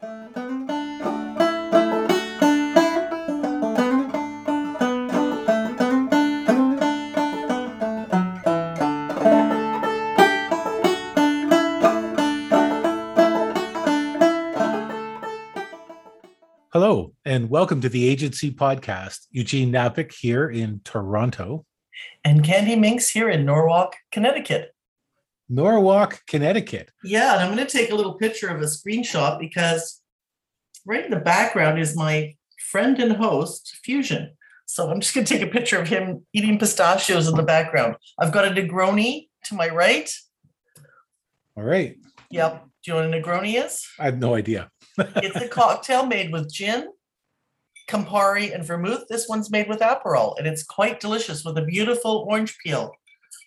Hello, and welcome to the Agency Podcast. Eugene Napick here in Toronto. And Candy Minks here in Norwalk, Connecticut. Norwalk, Connecticut. Yeah, and I'm going to take a little picture of a screenshot because right in the background is my friend and host, Fusion. So I'm just going to take a picture of him eating pistachios in the background. I've got a Negroni to my right. All right. Yep. Do you know what a Negroni is? I have no idea. it's a cocktail made with gin, Campari, and vermouth. This one's made with Aperol, and it's quite delicious with a beautiful orange peel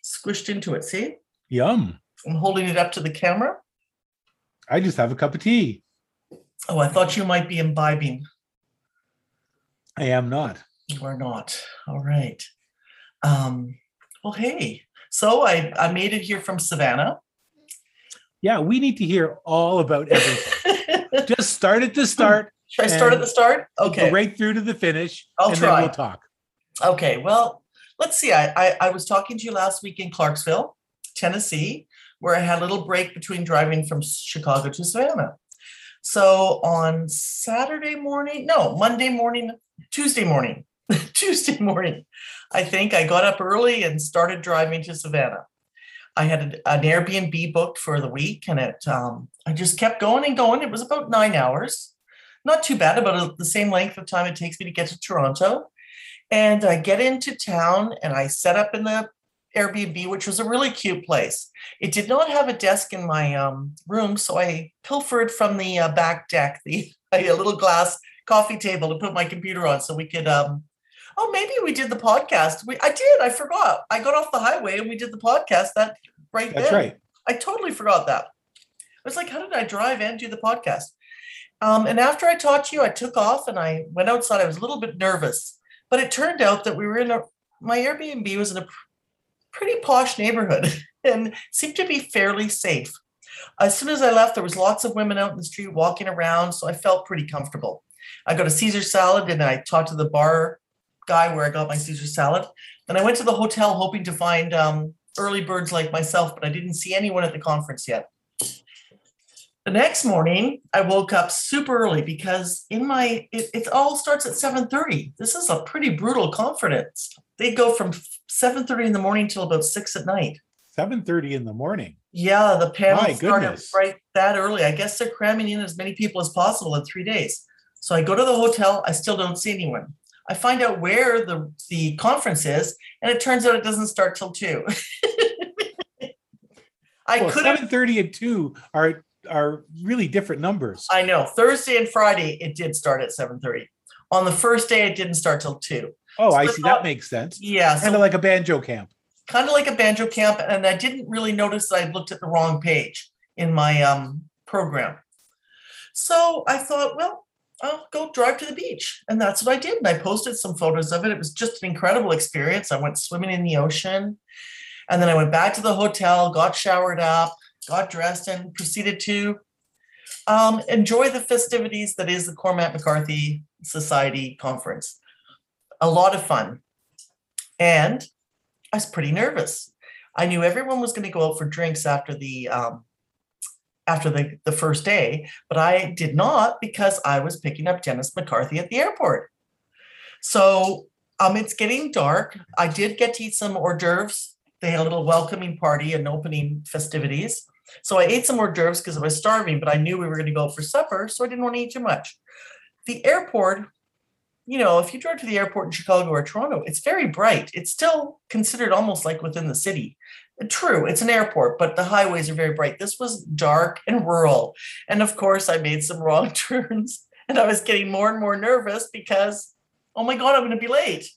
squished into it. See? Yum. I'm holding it up to the camera. I just have a cup of tea. Oh, I thought you might be imbibing. I am not. You are not. All right. Um, well, hey. So I, I made it here from Savannah. Yeah, we need to hear all about everything. just start at the start. Should I start at the start? Okay. Right through to the finish. I'll and try. then we'll talk. Okay. Well, let's see. I, I I was talking to you last week in Clarksville, Tennessee, where I had a little break between driving from Chicago to Savannah. So on Saturday morning, no, Monday morning, Tuesday morning, Tuesday morning, I think I got up early and started driving to Savannah. I had an, Airbnb booked for the week, and it um, I just kept going and going. It was about nine hours, not too bad, about the same length of time it takes me to get to Toronto. And I get into town and I set up in the Airbnb, which was a really cute place. It did not have a desk in my um, room, so I pilfered from the uh, back deck the a little glass coffee table to put my computer on, so we could. Um, oh, maybe we did the podcast. We I did. I forgot. I got off the highway and we did the podcast. That right. That's then. right. I totally forgot that. I was like, how did I drive and do the podcast? Um, and after I talked to you, I took off and I went outside. I was a little bit nervous, but it turned out that we were in a my Airbnb was in a pretty posh neighborhood and seemed to be fairly safe. As soon as I left, there was lots of women out in the street walking around, so I felt pretty comfortable. I got a Caesar salad and I talked to the bar guy where I got my Caesar salad. Then I went to the hotel hoping to find um, early birds like myself, but I didn't see anyone at the conference yet. The next morning, I woke up super early because in my it, it all starts at 7:30. This is a pretty brutal conference. They go from 7:30 in the morning till about six at night. 7:30 in the morning. Yeah, the panel My started goodness. right that early. I guess they're cramming in as many people as possible in three days. So I go to the hotel. I still don't see anyone. I find out where the the conference is, and it turns out it doesn't start till two. I well, could have 7:30 and 2 are are really different numbers. I know. Thursday and Friday, it did start at 7:30. On the first day, it didn't start till two. Oh, so I see. thought- That makes sense. Yeah, Kind so of like a banjo camp. kind of like a banjo camp, and I didn't really notice that I looked at the wrong page in my um, program. So I thought, well, I'll go drive to the beach, and that's what I did. And I posted some photos of it. It was just an incredible experience. I went swimming in the ocean, and then I went back to the hotel, got showered up, got dressed, and proceeded to um, enjoy the festivities that is the Cormac McCarthy Society conference. A lot of fun, and I was pretty nervous. I knew everyone was going to go out for drinks after the um, after the, the first day, but I did not because I was picking up Dennis McCarthy at the airport. So um, it's getting dark. I did get to eat some hors d'oeuvres. They had a little welcoming party and opening festivities. So I ate some hors d'oeuvres because I was starving, but I knew we were going to go out for supper, so I didn't want to eat too much. The airport, you know, if you drive to the airport in Chicago or Toronto, it's very bright. It's still considered almost like within the city. True, it's an airport, but the highways are very bright. This was dark and rural. And of course, I made some wrong turns and I was getting more and more nervous because, oh my God, I'm going to be late.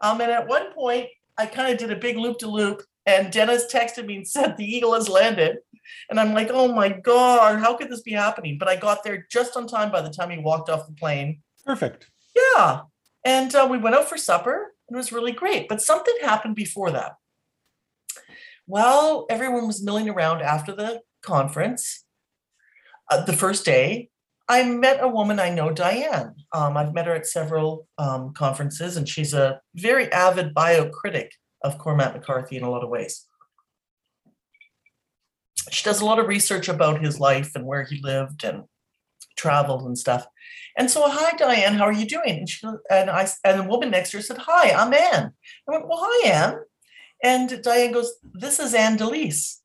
Um, and at one point, I kind of did a big loop to loop, and Dennis texted me and said, The eagle has landed. And I'm like, oh my God, how could this be happening? But I got there just on time by the time he walked off the plane. Perfect. Yeah. And uh, we went out for supper. It was really great. But something happened before that. While everyone was milling around after the conference, uh, the first day, I met a woman I know, Diane. Um, I've met her at several um, conferences, and she's a very avid biocritic of Cormac McCarthy in a lot of ways. She does a lot of research about his life and where he lived and traveled and stuff. And so, hi, Diane, how are you doing? And she and I and the woman next to her said, Hi, I'm Anne. I went, Well, hi, Anne. And Diane goes, This is Anne DeLisle.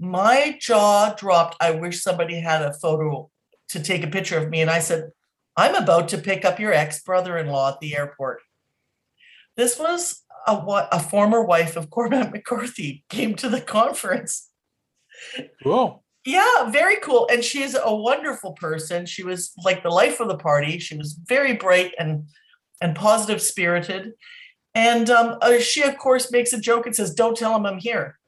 My jaw dropped. I wish somebody had a photo to take a picture of me. And I said, I'm about to pick up your ex brother in law at the airport. This was a, a former wife of Cormac McCarthy came to the conference. Cool. Yeah, very cool. And she's a wonderful person. She was like the life of the party. She was very bright and and positive spirited. And um, uh, she, of course, makes a joke and says, "Don't tell him I'm here."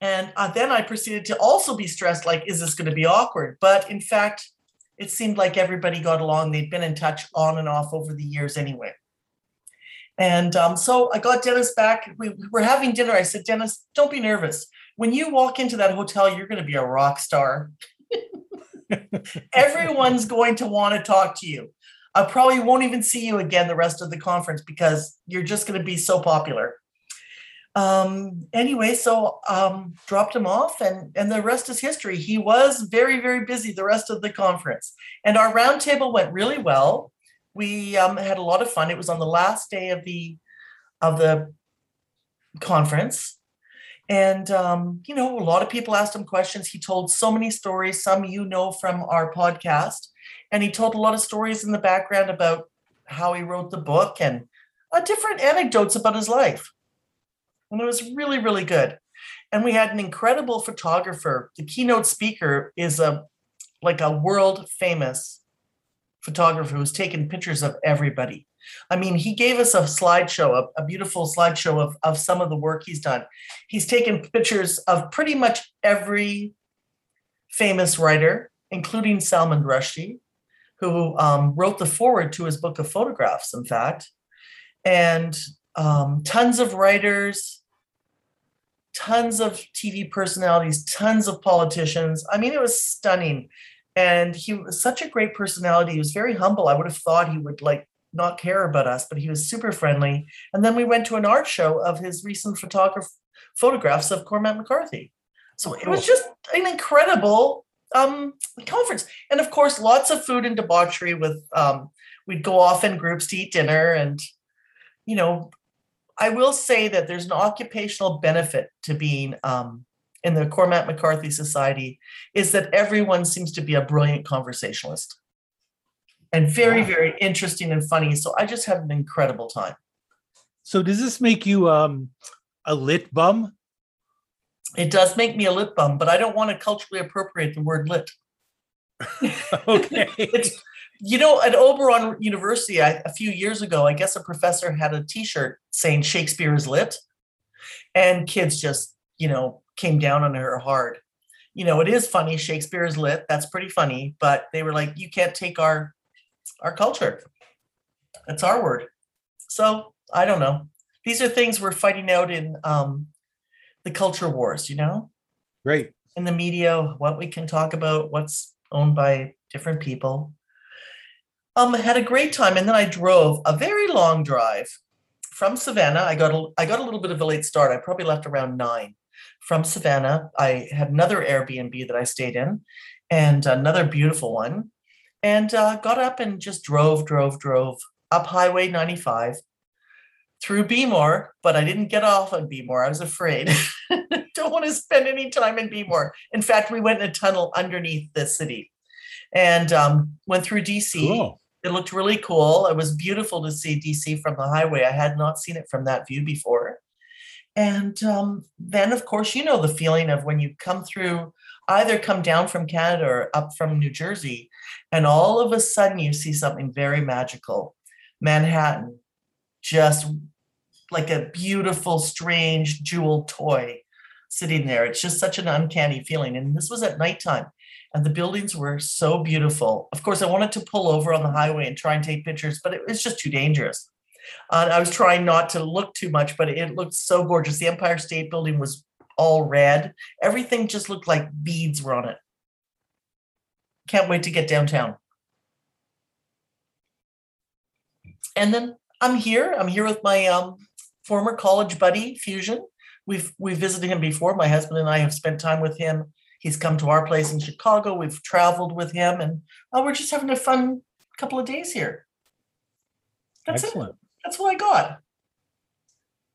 And uh, then I proceeded to also be stressed, like, "Is this going to be awkward?" But in fact, it seemed like everybody got along. They'd been in touch on and off over the years, anyway. And um, so I got Dennis back. We were having dinner. I said, Dennis, don't be nervous when you walk into that hotel, you're going to be a rock star. Everyone's going to want to talk to you. I probably won't even see you again the rest of the conference because you're just going to be so popular. Um, anyway, so um, dropped him off, and and the rest is history. He was very very busy the rest of the conference, and our roundtable went really well. We um, had a lot of fun. It was on the last day of the of the conference, and, um, you know, a lot of people asked him questions. He told so many stories, some you know from our podcast. And he told a lot of stories in the background about how he wrote the book and uh, different anecdotes about his life. And it was really, really good. And we had an incredible photographer. The keynote speaker is a like a world famous photographer who's taken pictures of everybody. I mean, he gave us a slideshow, a, a, beautiful slideshow of, of some of the work he's done. He's taken pictures of pretty much every famous writer, including Salman Rushdie, who um, wrote the foreword to his book of photographs, in fact, and um, tons of writers, tons of TV personalities, tons of politicians. I mean, it was stunning. And he was such a great personality. He was very humble. I would have thought he would like not care about us, but he was super friendly. And then we went to an art show of his recent photograph photographs of Cormac McCarthy. So it was just an incredible um, conference. And of course, lots of food and debauchery with um, we'd go off in groups to eat dinner. And, you know, I will say that there's an occupational benefit to being um, in the Cormac McCarthy Society is that everyone seems to be a brilliant conversationalist and very, wow. very interesting and funny. So I just had an incredible time. So does this make you um, a lit bum? It does make me a lit bum, but I don't want to culturally appropriate the word lit. okay. it's, you know, at Oberon University, I, a few years ago, I guess a professor had a T-shirt saying Shakespeare is lit, and kids just, you know, came down on her hard. You know, it is funny. Shakespeare is lit. That's pretty funny. But they were like, you can't take our our culture. It's our word. So I don't know. These are things we're fighting out in um, the culture wars, you know? Right. In the media, what we can talk about, what's owned by different people. Um, had a great time, and then I drove a very long drive from Savannah. I got a, I got a little bit of a late start. I probably left around nine. From Savannah, I had another Airbnb that I stayed in, and another beautiful one and uh, got up and just drove, drove, drove up Highway 95 through Bemore, but I didn't get off on Bemore. I was afraid. Don't want to spend any time in Bemore. In fact, we went in a tunnel underneath the city and um, went through DC. Cool. It looked really cool. It was beautiful to see DC from the highway. I had not seen it from that view before. And um, then, of course, you know the feeling of when you come through either come down from Canada or up from New Jersey, and all of a sudden you see something very magical. Manhattan, just like a beautiful, strange jeweled toy sitting there. It's just such an uncanny feeling. And this was at nighttime, and the buildings were so beautiful. Of course, I wanted to pull over on the highway and try and take pictures, but it was just too dangerous. Uh, I was trying not to look too much, but it looked so gorgeous. The Empire State Building was all red. Everything just looked like beads were on it. can't wait to get downtown. And then I'm here. I'm here with my um, former college buddy, Fusion. We've we visited him before. My husband and I have spent time with him. He's come to our place in Chicago. We've traveled with him, and oh, we're just having a fun couple of days here. That's Excellent. it. That's what I got.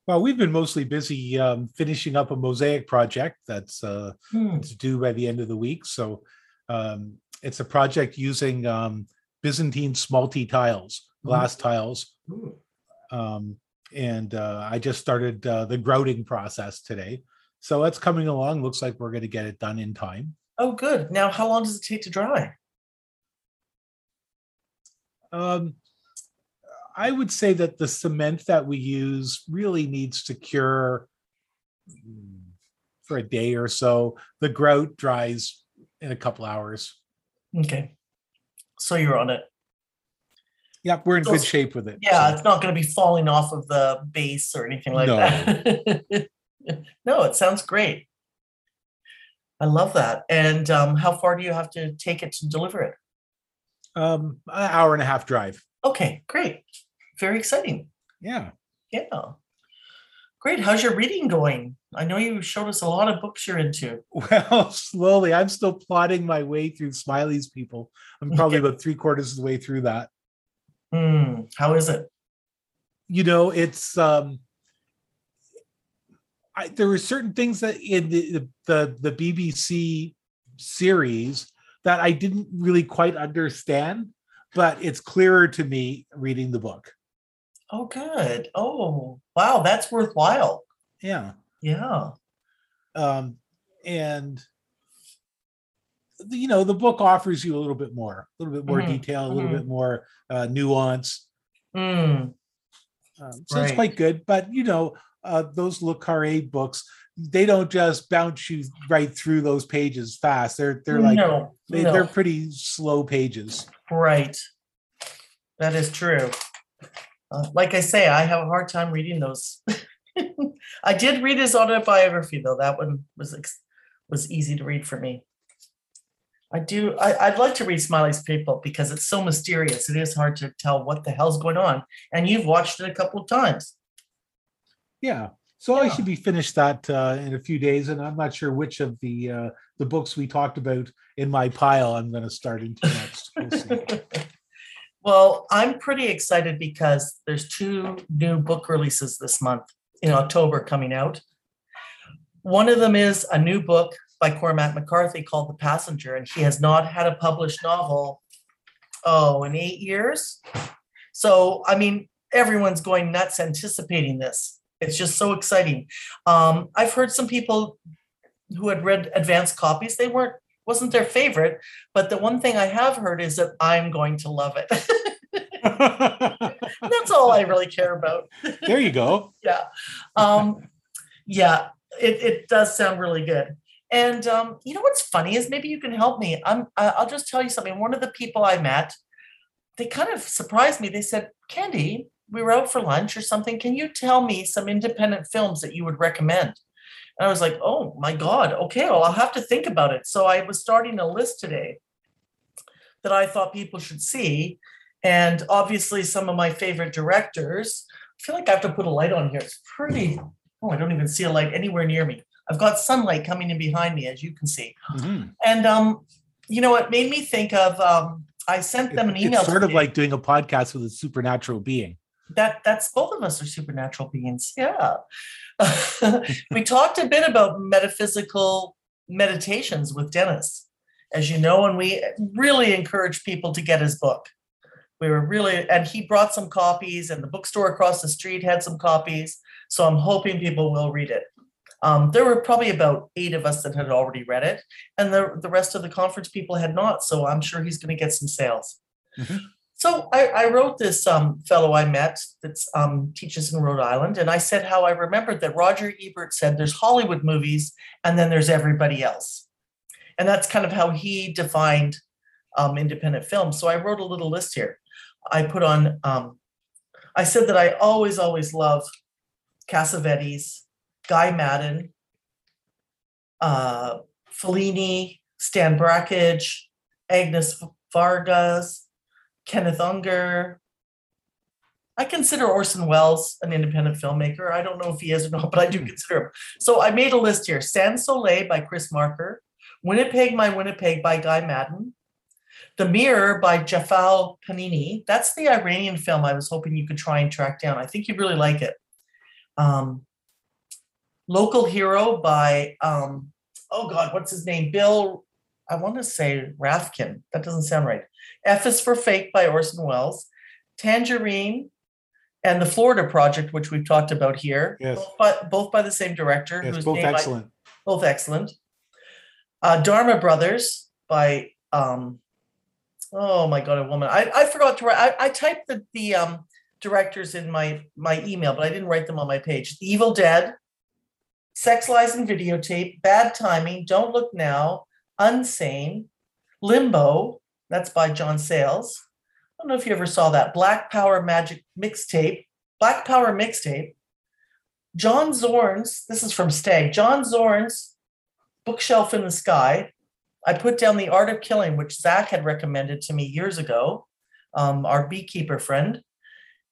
Well, we've been mostly busy um, finishing up a mosaic project that's uh, Hmm. it's due by the end of the week. So um, it's a project using um, Byzantine smalti tiles, glass tiles. Ooh. Um, and uh, I just started uh, the grouting process today. So that's coming along. Looks like we're going to get it done in time. Oh, good. Now, how long does it take to dry? Um, I would say that the cement that we use really needs to cure for a day or so. The grout dries in a couple hours. Okay. So you're on it. Yep, we're in So- good shape with it. Yeah, so- it's not going to be falling off of the base or anything like No. that. no, it sounds great. I love that. And um, how far do you have to take it to deliver it? Um, an hour and a half drive. Okay, great. Very exciting. Yeah. Yeah. Great. How's your reading going? I know you showed us a lot of books you're into. Well, slowly. I'm still plodding my way through Smiley's people. I'm probably Okay. about three quarters of the way through that. Hmm. How is it? You know, it's um I, there were certain things that in the, the the BBC series that I didn't really quite understand, but it's clearer to me reading the book. Oh, good. Oh, wow. That's worthwhile. Yeah. Yeah. um, and you know the book offers you a little bit more a little bit more Mhm, detail a little mhm. bit more uh, nuance Hmm. um, so it's quite good but you know uh, those le carre books they don't just bounce you right through those pages fast they're they're like no, they, no. they're pretty slow pages Right. That is true. Uh, like I say, I have a hard time reading those. I did read his autobiography though. That one was ex- was easy to read for me. I do. I, I'd like to read Smiley's People because it's so mysterious. It is hard to tell what the hell's going on. And you've watched it a couple of times. Yeah so i should be finished that uh, in a few days and i'm not sure which of the uh, the books we talked about in my pile i'm going to start into next We'll well, I'm pretty excited because there's two new book releases this month in October coming out. One of them is a new book by Cormac McCarthy called The Passenger, and he has not had a published novel, oh, in eight years. So, I mean, everyone's going nuts anticipating this. It's just so exciting. Um, I've heard some people who had read advanced copies, they weren't wasn't their favorite, but the one thing I have heard is that I'm going to love it. That's all I really care about. there you go Yeah. Um, yeah, it, it does sound really good. And um, you know what's funny is maybe you can help me. I'm I'll just tell you something. One of the people I met, they kind of surprised me. They said, Candy, we were out for lunch or something. Can you tell me some independent films that you would recommend? And I was like, oh my God, okay, well, I'll have to think about it. So I was starting a list today that I thought people should see. And obviously, some of my favorite directors. I feel like I have to put a light on here. It's pretty. Oh, I don't even see a light anywhere near me. I've got sunlight coming in behind me, as you can see. Mhm. And um, you know, it made me think of. Um, I sent them an email. It's sort of like doing a podcast with a supernatural being. That that's both of us are supernatural beings. Yeah. We talked a bit about metaphysical meditations with dennis. As you know and we really encourage people to get his book. We were really and he brought some copies and the bookstore across the street had some copies so i'm hoping people will read it. Um, there were probably about eight of us that had already read it and the, the rest of the conference people had not so i'm sure he's going to get some sales. Mhm. So I, I wrote this um, fellow I met that um, teaches in Rhode Island, and I said how I remembered that Roger Ebert said there's Hollywood movies and then there's everybody else. And that's kind of how he defined um, independent film. So I wrote a little list here. I put on, um, I said that I always, always love Cassavetes, Guy Maddin, uh, Fellini, Stan Brakhage, Agnès Varda, Kenneth Anger. I consider Orson Welles an independent filmmaker. I don't know if he is or not, but I do consider him. So I made a list here. Sans Soleil by Chris Marker, Winnipeg, My Winnipeg by Guy Maddin, The Mirror by Jafar Panahi. That's the Iranian film I was hoping you could try and track down. I think you'd really like it. Um, Local Hero by, um, oh God, what's his name? Bill, I want to say Rafkin. That doesn't sound right. F is for Fake by Orson Welles. Tangerine and the Florida Project, which we've talked about here. Yes. Both by, both by the same director. Yes, both name I- excellent. both excellent. Uh, Dharma Brothers by um, oh my god, a woman. I, I forgot to write. I, I typed the the um, directors in my my email, but I didn't write them on my page. The Evil Dead, Sex Lies and Videotape, Bad Timing, Don't Look Now, Unsane, Limbo. That's by John Sayles. I don't know if you ever saw that. Black Power Magic Mixtape, Black Power Mixtape. John Zorn's, this is from Stag, John Zorn's Bookshelf in the Sky. I put down The Act of Killing, which Zach had recommended to me years ago, um, our beekeeper friend.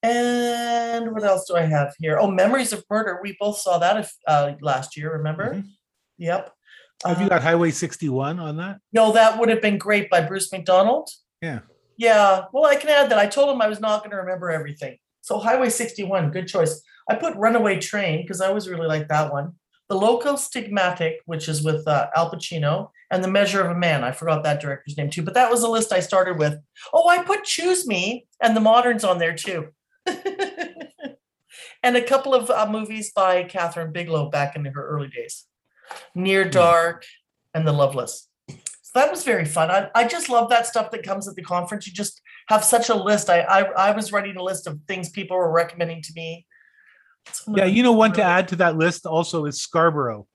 And what else do I have here? Oh, Memories of Murder. We both saw that if, uh, last year, remember? Mhm. Yep. Have you got Highway 61 on that? no, that would have been great by Bruce McDonald. Yeah. Yeah. Well, I can add that. I told him I was not going to remember everything. So Highway 61, good choice. I put Runaway Train because I always really like that one. The Local Stigmatic, which is with uh, Al Pacino, and The Measure of a Man. I forgot that director's name too, but that was a list I started with. Oh, I put Choose Me and The Moderns on there too. and a couple of uh, movies by Kathryn Bigelow back in her early days. Near Dark and The Loveless. So that was very fun. I, I just love that stuff that comes at the conference. You just have such a list. I I, I was writing a list of things people were recommending to me. Yeah, you know, one to add to that list also is Scarborough.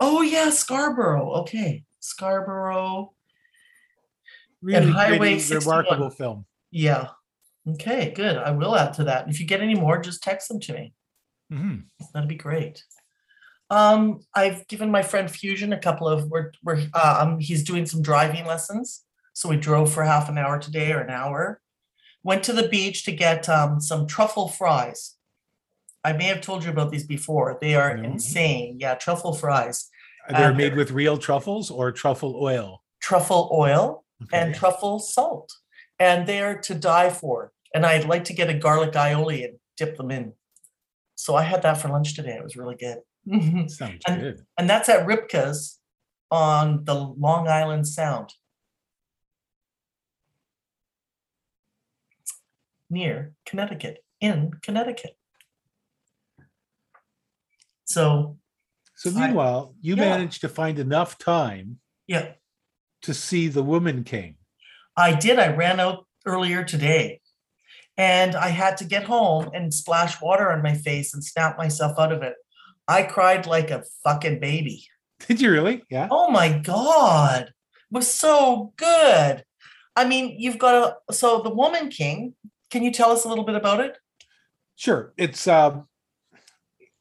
Oh yeah, Scarborough. Okay, Scarborough. Really Highway pretty, 61. remarkable film. Yeah. Okay, good. I will add to that. If you get any more, just text them to me. Mhm. That'd be great. Um, I've given my friend Fusion a couple of we're we're uh, um he's doing some driving lessons. So we drove for half an hour today or an hour. Went to the beach to get um some truffle fries. I may have told you about these before. They are No. insane. Yeah, truffle fries, They're Uh, made with real truffles or truffle oil. truffle oil, and truffle salt. And they are to die for. And I'd like to get a garlic aioli and dip them in. So I had that for lunch today. It was really good. Sounds and- good. and that's at Ripka's on the Long Island Sound. Near Connecticut, in Connecticut. So, So I- meanwhile, you yeah. managed to find enough time yeah, to see The Woman King. I did. I ran out earlier today and I had to get home and splash water on my face and snap myself out of it. I cried like a fucking baby. Did you really? Yeah. Oh my God. It was so good. I mean, you've got a so the Woman King. Can you tell us a little bit about it? Sure. It's um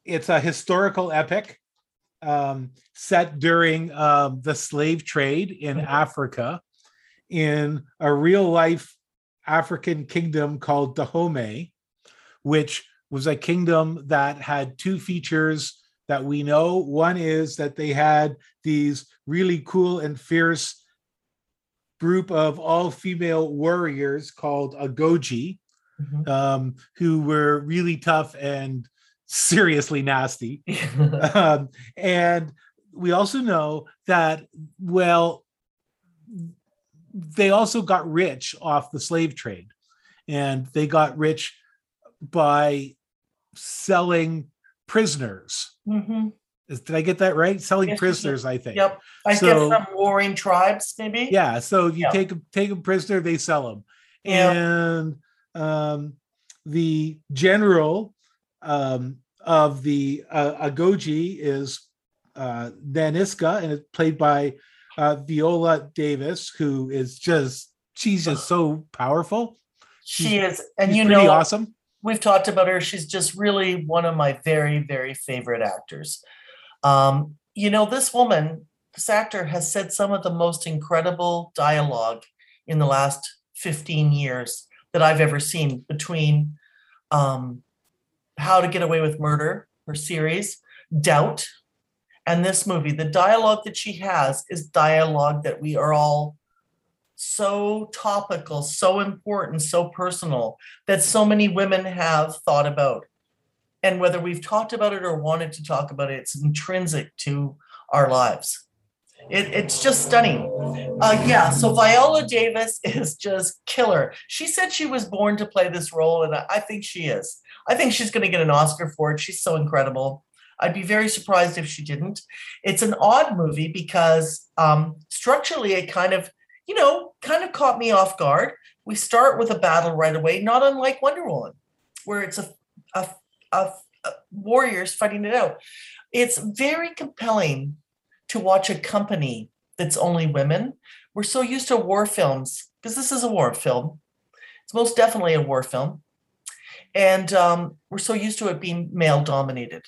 it's a historical epic um set during um the slave trade in Mhm. Africa in a real life African kingdom called Dahomey, which was a kingdom that had two features that we know. One is that they had these really cool and fierce group of all female warriors called Agojie Mhm. um, who were really tough and seriously nasty. Um, and we also know that, well, they also got rich off the slave trade. And they got rich by selling prisoners. Mhm. Did I get that right? Selling Yes, prisoners, I think. Yep. I So- guess some warring tribes, maybe. Yeah. So you Yeah. take take a prisoner, they sell them, Yeah. and um, the general um, of the uh, Agojie is uh, Nanisca, and it's played by uh, Viola Davis, who is just she's just so powerful. She is, and you know, awesome. We've talked about her. She's just really one of my very, very favorite actors. Um, you know, this woman, this actor has said some of the most incredible dialogue in the last 15 years that I've ever seen between um, How to Get Away with Murder, her series, Doubt, and this movie. The dialogue that she has is dialogue that we are all so topical, so important, so personal that so many women have thought about. And whether we've talked about it or wanted to talk about it, it's intrinsic to our lives. It, it's just stunning. Uh, yeah, so Viola Davis is just killer. She said she was born to play this role, and I, think she is. I think she's going to get an Oscar for it. She's so incredible. I'd be very surprised if she didn't. It's an odd movie because um, structurally it kind of, you know, kind of caught me off guard. We start with a battle right away, not unlike Wonder Woman, where it's a, a, a, a warriors fighting it out. It's very compelling to watch a company that's only women. We're so used to war films because this is a war film. It's most definitely a war film. And um, we're so used to it being male dominated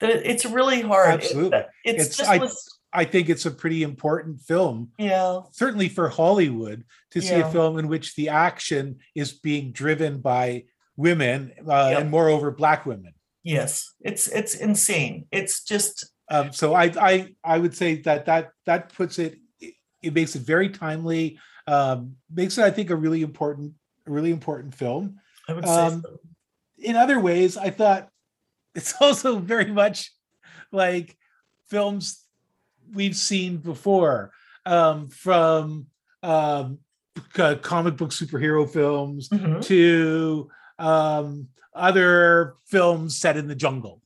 that it's really hard. It- Absolutely. it's, It's- just I- was, I think it's a pretty important film, yeah, certainly for Hollywood, to see Yeah. a film in which the action is being driven by women uh, Yep. and moreover black women. yes, it's it's insane. It's just Um, so I, I I would say that that that puts it it makes it very timely. Um, makes it I think a really important a really important film. I would say Um, so. in other ways, I thought it's also very much like films we've seen before, um, from um, c- comic book superhero films Mhm. to um, other films set in the jungle.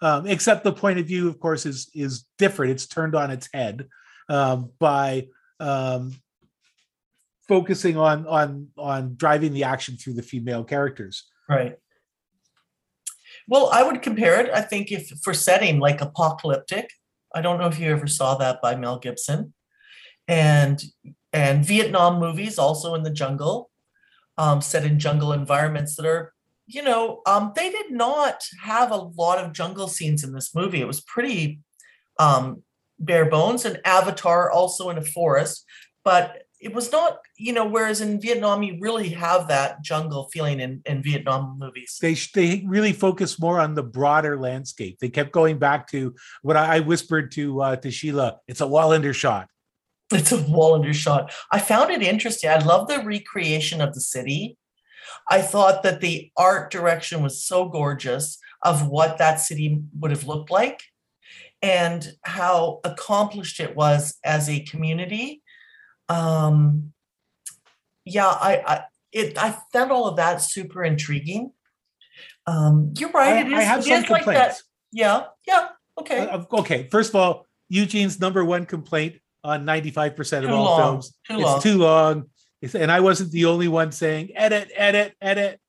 Um, except the point of view, of course, is is different. It's turned on its head um, by um, focusing on on on driving the action through the female characters. Right. Well, I would compare it. I think if for setting like Apocalypto, I don't know if you ever saw that by Mel Gibson, and and Vietnam movies also in the jungle, um, set in jungle environments that are, you know, um, they did not have a lot of jungle scenes in this movie. It was pretty um, bare bones, and Avatar also in a forest, but it was not, you know, whereas in Vietnam you really have that jungle feeling in, in Vietnam movies. They they really focus more on the broader landscape. They kept going back to what I, I whispered to uh, to Sheila. It's a Wallander shot. It's a Wallander shot. I found it interesting. I love the recreation of the city. I thought that the art direction was so gorgeous of what that city would have looked like and how accomplished it was as a community. Um, yeah, I, I it I found all of that super intriguing. Um, you're I, right. It is, I have some is like that. complaints. Yeah, yeah, okay. Uh, okay, first of all, Eugene's number one complaint on ninety five percent of Too all long, films. too it's long. too long. It's, and I wasn't the only one saying edit, edit, edit.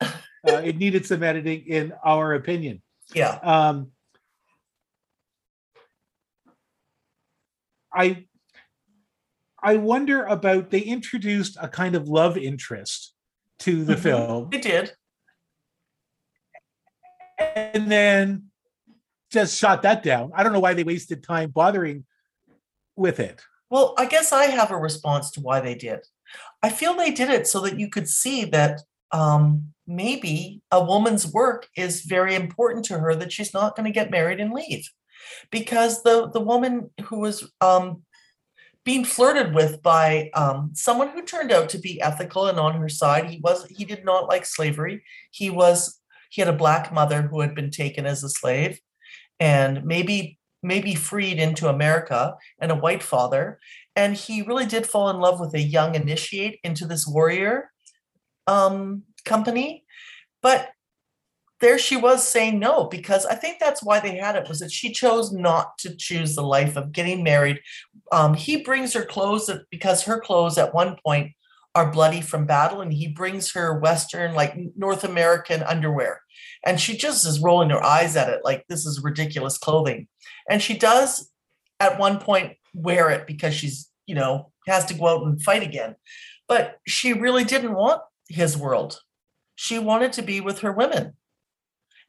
Uh, it needed some editing, in our opinion. yeah. Um, I I wonder about they introduced a kind of love interest to the Mhm. film They did. and then just shot that down. I don't know why they wasted time bothering with it. Well, I guess I have a response to why they did. I feel they did it so that you could see that um, maybe a woman's work is very important to her, that she's not going to get married and leave. Because the, the woman who was um, being flirted with by um, someone who turned out to be ethical and on her side, he was he did not like slavery. He was he had a black mother who had been taken as a slave and maybe maybe freed into America and a white father. And he really did fall in love with a young initiate into this warrior um, company. But there she was saying no, because I think that's why they had it, was that she chose not to choose the life of getting married. Um, he brings her clothes because her clothes at one point are bloody from battle, and he brings her Western, like North American underwear. And she just is rolling her eyes at it, like this is ridiculous clothing. And she does at one point wear it because she's, you know, has to go out and fight again. But she really didn't want his world. She wanted to be with her women.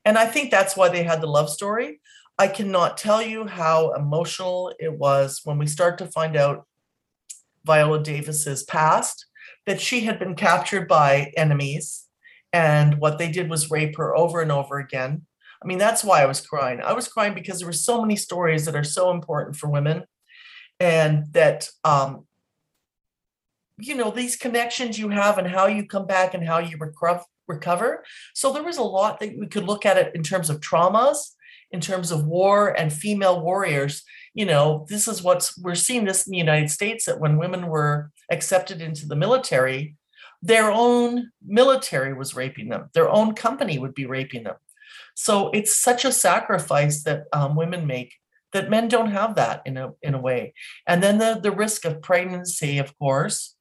And I think that's why they had the love story. I cannot tell you how emotional it was when we start to find out Viola Davis's past, that she had been captured by enemies and what they did was rape her over and over again. I mean, that's why I was crying. I was crying because there were so many stories that are so important for women and that um you know these connections you have and how you come back and how you recover recover. So there was a lot that we could look at it in terms of traumas in terms of war and female warriors. You know this is what's we're seeing this in the united states that when women were accepted into the military their own military was raping them. Their own company would be raping them. So it's such a sacrifice that um, women make that men don't have that in a in a way. And then the the risk of pregnancy of course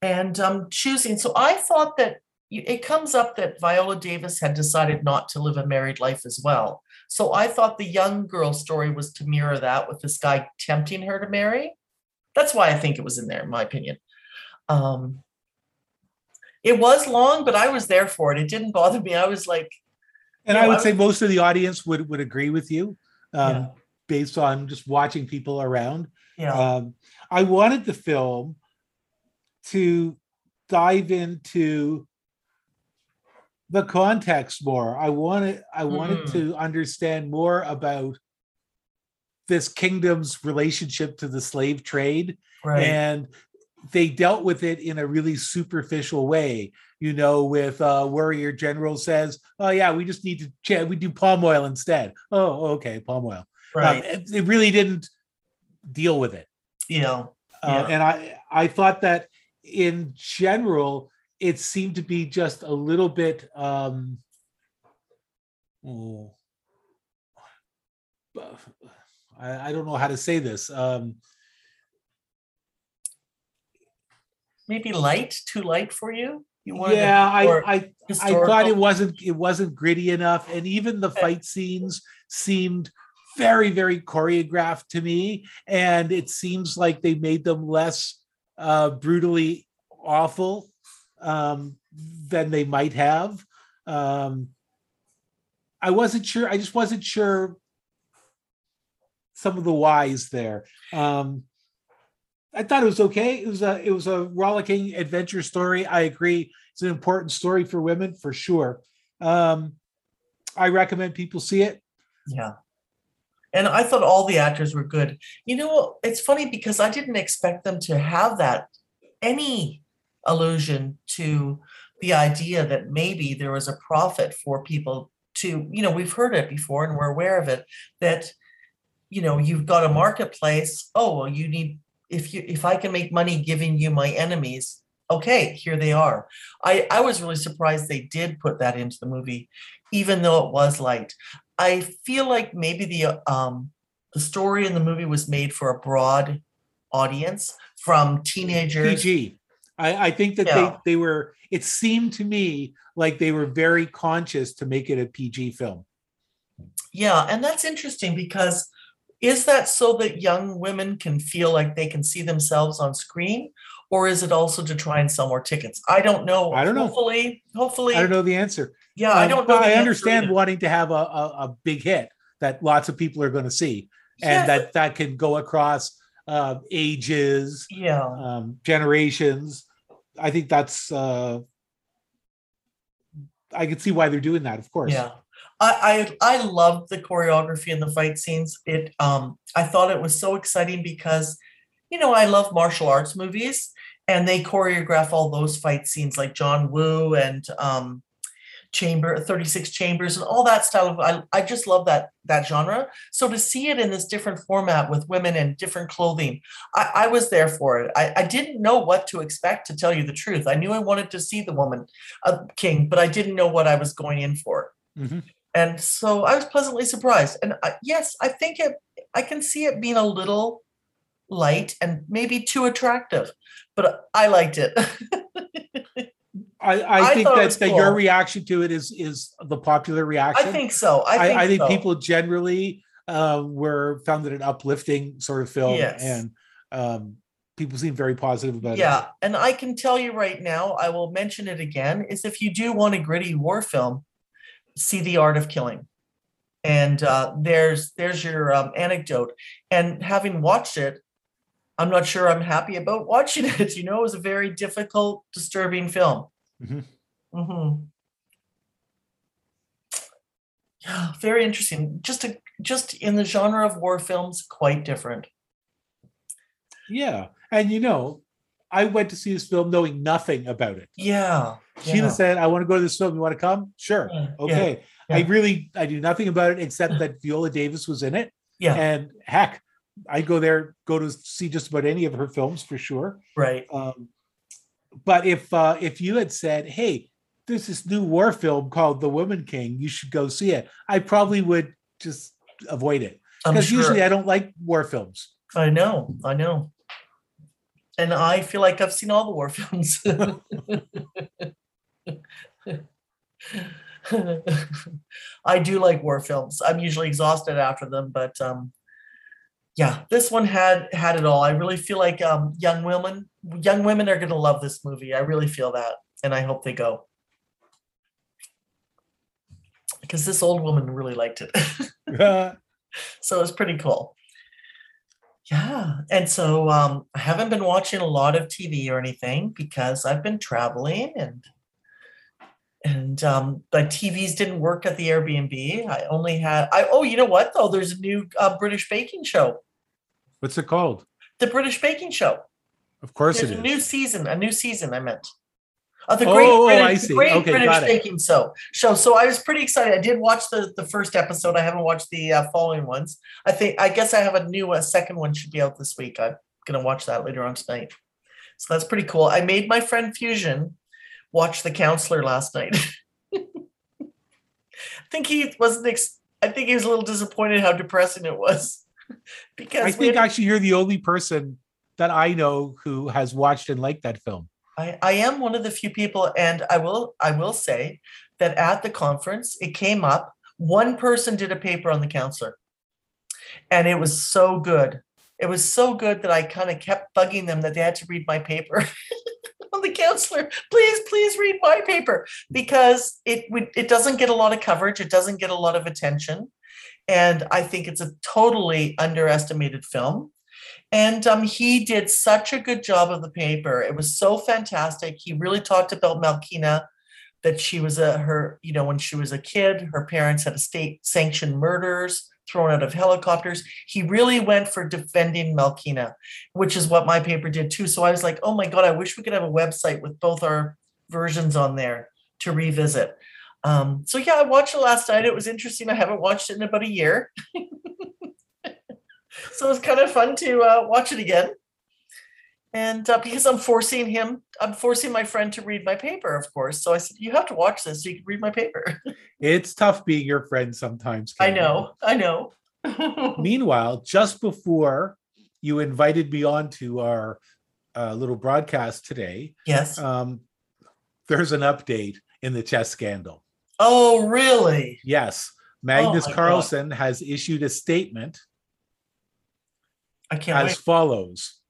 and um, choosing. So i thought that it comes up that viola davis had decided not to live a married life as well. So i thought the young girl story was to mirror that with this guy tempting her to marry. That's why i think it was in there in my opinion. Um, it was long but i was there for it. It didn't bother me. I was like And you I would I say most of the audience would would agree with you, um, Yeah. based on just watching people around. yeah. Um, I wanted the film to dive into the context more. I wanted I wanted Mm. to understand more about this kingdom's relationship to the slave trade right. and they dealt with it in a really superficial way you know with uh warrior general says oh yeah we just need to we do palm oil instead. Oh okay palm oil. Um, right. it, it really didn't deal with it. You know uh, and i i thought that in general it seemed to be just a little bit um oh, I, I don't know how to say this um maybe light too light for you? You wanted yeah i i I thought it wasn't it wasn't gritty enough, and even the fight scenes seemed very very choreographed to me, and it seems like they made them less uh, brutally awful um, than they might have. Um, I wasn't sure. I just wasn't sure some of the whys there. Um, I thought it was okay. It was a it was a rollicking adventure story. I agree. It's an important story for women for sure. Um, I recommend people see it. Yeah. And I thought all the actors were good. You know, it's funny because I didn't expect them to have that any allusion to the idea that maybe there was a profit for people to, you know, we've heard it before and we're aware of it that, you know, you've got a marketplace. Oh, well, you need, if you, if I can make money giving you my enemies, okay, here they are. I, I was really surprised they did put that into the movie, even though it was light. I feel like maybe the um the story in the movie was made for a broad audience from teenagers. PG. I, I think that Yeah. they they were. It seemed to me like they were very conscious to make it a PG film. Yeah, and that's interesting because is that so that young women can feel like they can see themselves on screen, or is it also to try and sell more tickets? I don't know. I don't know. Hopefully, hopefully, I don't know the answer. yeah, I Um, don't know. I understand wanting to have a, a, a big hit that lots of people are going to see, and Yes, that that can go across uh, ages, yeah, um, generations. I think that's. Uh, I can see why they're doing that. Of course. Yeah. I, I I loved the choreography and the fight scenes. It um I thought it was so exciting because you know I love martial arts movies and they choreograph all those fight scenes like John Woo and um Chamber 36 Chambers and all that style of I, I just love that that genre. So to see it in this different format with women in different clothing, I, I was there for it. I, I didn't know what to expect to tell you the truth. I knew I wanted to see the woman uh, king, but I didn't know what I was going in for Mhm. and so I was pleasantly surprised. And I, yes, I think it. I can see it being a little light and maybe too attractive, but I liked it. I, I, I think it that, that your reaction to it is is the popular reaction. I think so. I think, I think so. people generally uh, were found it an uplifting sort of film, Yes. and um, people seem very positive about it. Yeah, and I can tell you right now, I will mention it again. Is if you do want a gritty war film, see The Act of Killing, and uh, there's there's your um, anecdote. And having watched it, I'm not sure I'm happy about watching it. You know, it was a very difficult, disturbing film. Mhm. hmm Yeah, very interesting. Just a just in the genre of war films, quite different. Yeah. And you know, I went to see this film knowing nothing about it. Yeah. Sheila yeah, said, I want to go to this film. You want to come? Sure. yeah, Okay. I really I do nothing about it except that Viola Davis was in it. Yeah, And heck, I go there, go to see just about any of her films for sure. right. Um, but if uh, if you had said, "Hey, there's this new war film called The Woman King. You should go see it," I probably would just avoid it because sure. usually I don't like war films. I know, I know. And I feel like I've seen all the war films. I do like war films. I'm usually exhausted after them, but um yeah, this one had had it all. I really feel like um young women young women are going to love this movie. I really feel that and I hope they go. Because this old woman really liked it. so it's pretty cool. Yeah, and so um, I haven't been watching a lot of TV or anything because I've been traveling and and um, the TVs didn't work at the Airbnb. I only had I oh you know what though there's a new uh, British baking show, What's it called? the British baking show. Of course There's it a new season, a new season. I meant. Of the Oh, great, oh, British, I the great Okay, British baking show. Show. So I was pretty excited. I did watch the the first episode. I haven't watched the uh, following ones. I think I guess I have a new uh, second one should be out this week. I'm gonna watch that later on tonight. So that's pretty cool. I made my friend Fusion watch The Counselor last night. I think he wasn't. Ex- I think he was a little disappointed how depressing it was because I think actually you're the only person that I know who has watched and liked that film. I, I am one of the few people, and I will I will say that at the conference it came up. One person did a paper on the counselor, and it was so good. It was so good that I kind of kept bugging them that they had to read my paper on the counselor. Please, please read my paper because it would it doesn't get a lot of coverage. It doesn't get a lot of attention, and I think it's a totally underestimated film. And um, he did such a good job of the paper. It was so fantastic. He really talked about Malkina, that she was a her, you know, when she was a kid, her parents had state sanctioned murders thrown out of helicopters. He really went for defending Malkina, which is what my paper did too. So I was like, oh my God, I wish we could have a website with both our versions on there to revisit. Um, so yeah, I watched it last night. It was interesting. I haven't watched it in about a year. so it was kind of fun to uh, watch it again. And uh, because I'm forcing him, I'm forcing my friend to read my paper, of course. So I said, "You have to watch this so you can read my paper." It's tough being your friend sometimes. I know, I know. Meanwhile, just before you invited me on to our uh, little broadcast today, yes. um, there's an update in the chess scandal. Oh, really? Yes, Magnus Oh my God. Carlsen has issued a statement I can't as wait. follows.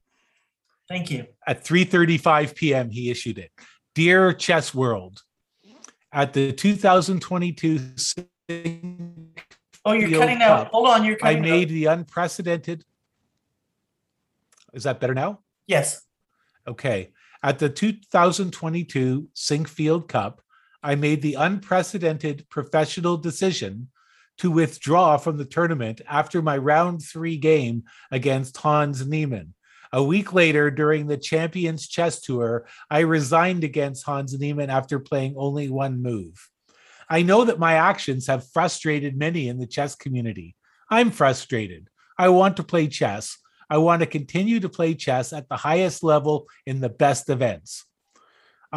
Thank you. At 3:35 p.m., he issued it. Dear Chess World, at the 2022 Oh, you're cutting out. Hold on, you're cutting I made out. the unprecedented. Is that better now? Yes. Okay. At the 2022 Sinquefield Cup, I made the unprecedented professional decision to withdraw from the tournament after my round three game against Hans Niemann. A week later, during the Champions Chess Tour, I resigned against Hans Niemann after playing only one move. I know that my actions have frustrated many in the chess community. I'm frustrated. I want to play chess. I want to continue to play chess at the highest level in the best events.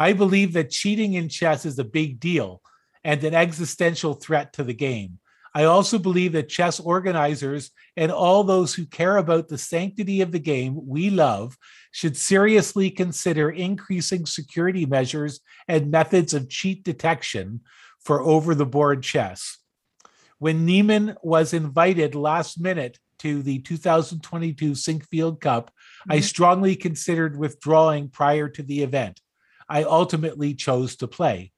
I believe that cheating in chess is a big deal and an existential threat to the game. I also believe that chess organizers and all those who care about the sanctity of the game we love should seriously consider increasing security measures and methods of cheat detection for over the board chess. When Niemann was invited last minute to the 2022 Sinquefield Cup, I Mhm. strongly considered withdrawing prior to the event. I ultimately chose to play.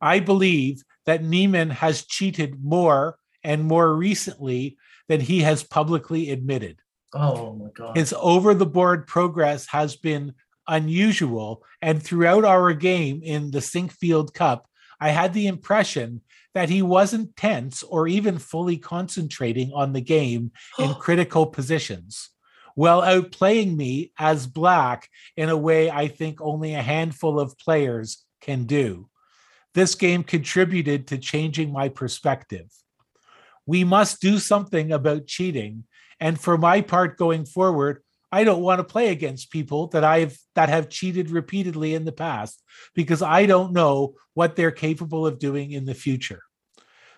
I believe that Niemann has cheated more and more recently than he has publicly admitted. Oh my god. His over the board progress has been unusual. And throughout our game in the Sinquefield Cup, I had the impression that he wasn't tense or even fully concentrating on the game in critical positions, while outplaying me as black in a way I think only a handful of players can do. This game contributed to changing my perspective. We must do something about cheating. And for my part going forward, I don't want to play against people that I've that have cheated repeatedly in the past because I don't know what they're capable of doing in the future.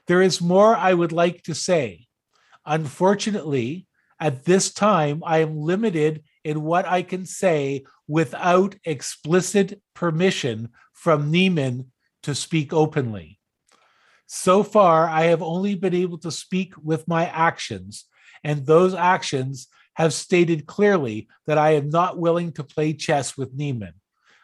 There is more I would like to say. Unfortunately, at this time, I am limited in what I can say without explicit permission from Niemann to speak openly. So far, I have only been able to speak with my actions, and those actions have stated clearly that I am not willing to play chess with Niemann.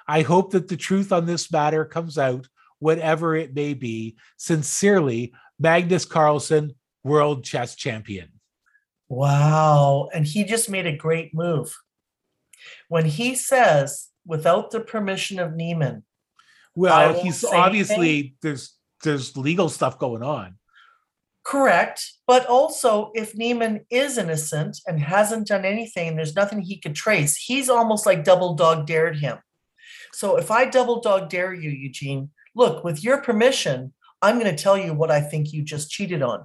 I hope that the truth on this matter comes out, whatever it may be. Sincerely, Magnus Carlsen, World Chess Champion. Wow. And he just made a great move. When he says, without the permission of Niemann, Well, he's obviously there's there's legal stuff going on. correct. But also, if Niemann is innocent and hasn't done anything, there's nothing he could trace, he's almost like double dog dared him. So if I double dog dare you, Eugene, look, with your permission, I'm going to tell you what I think you just cheated on.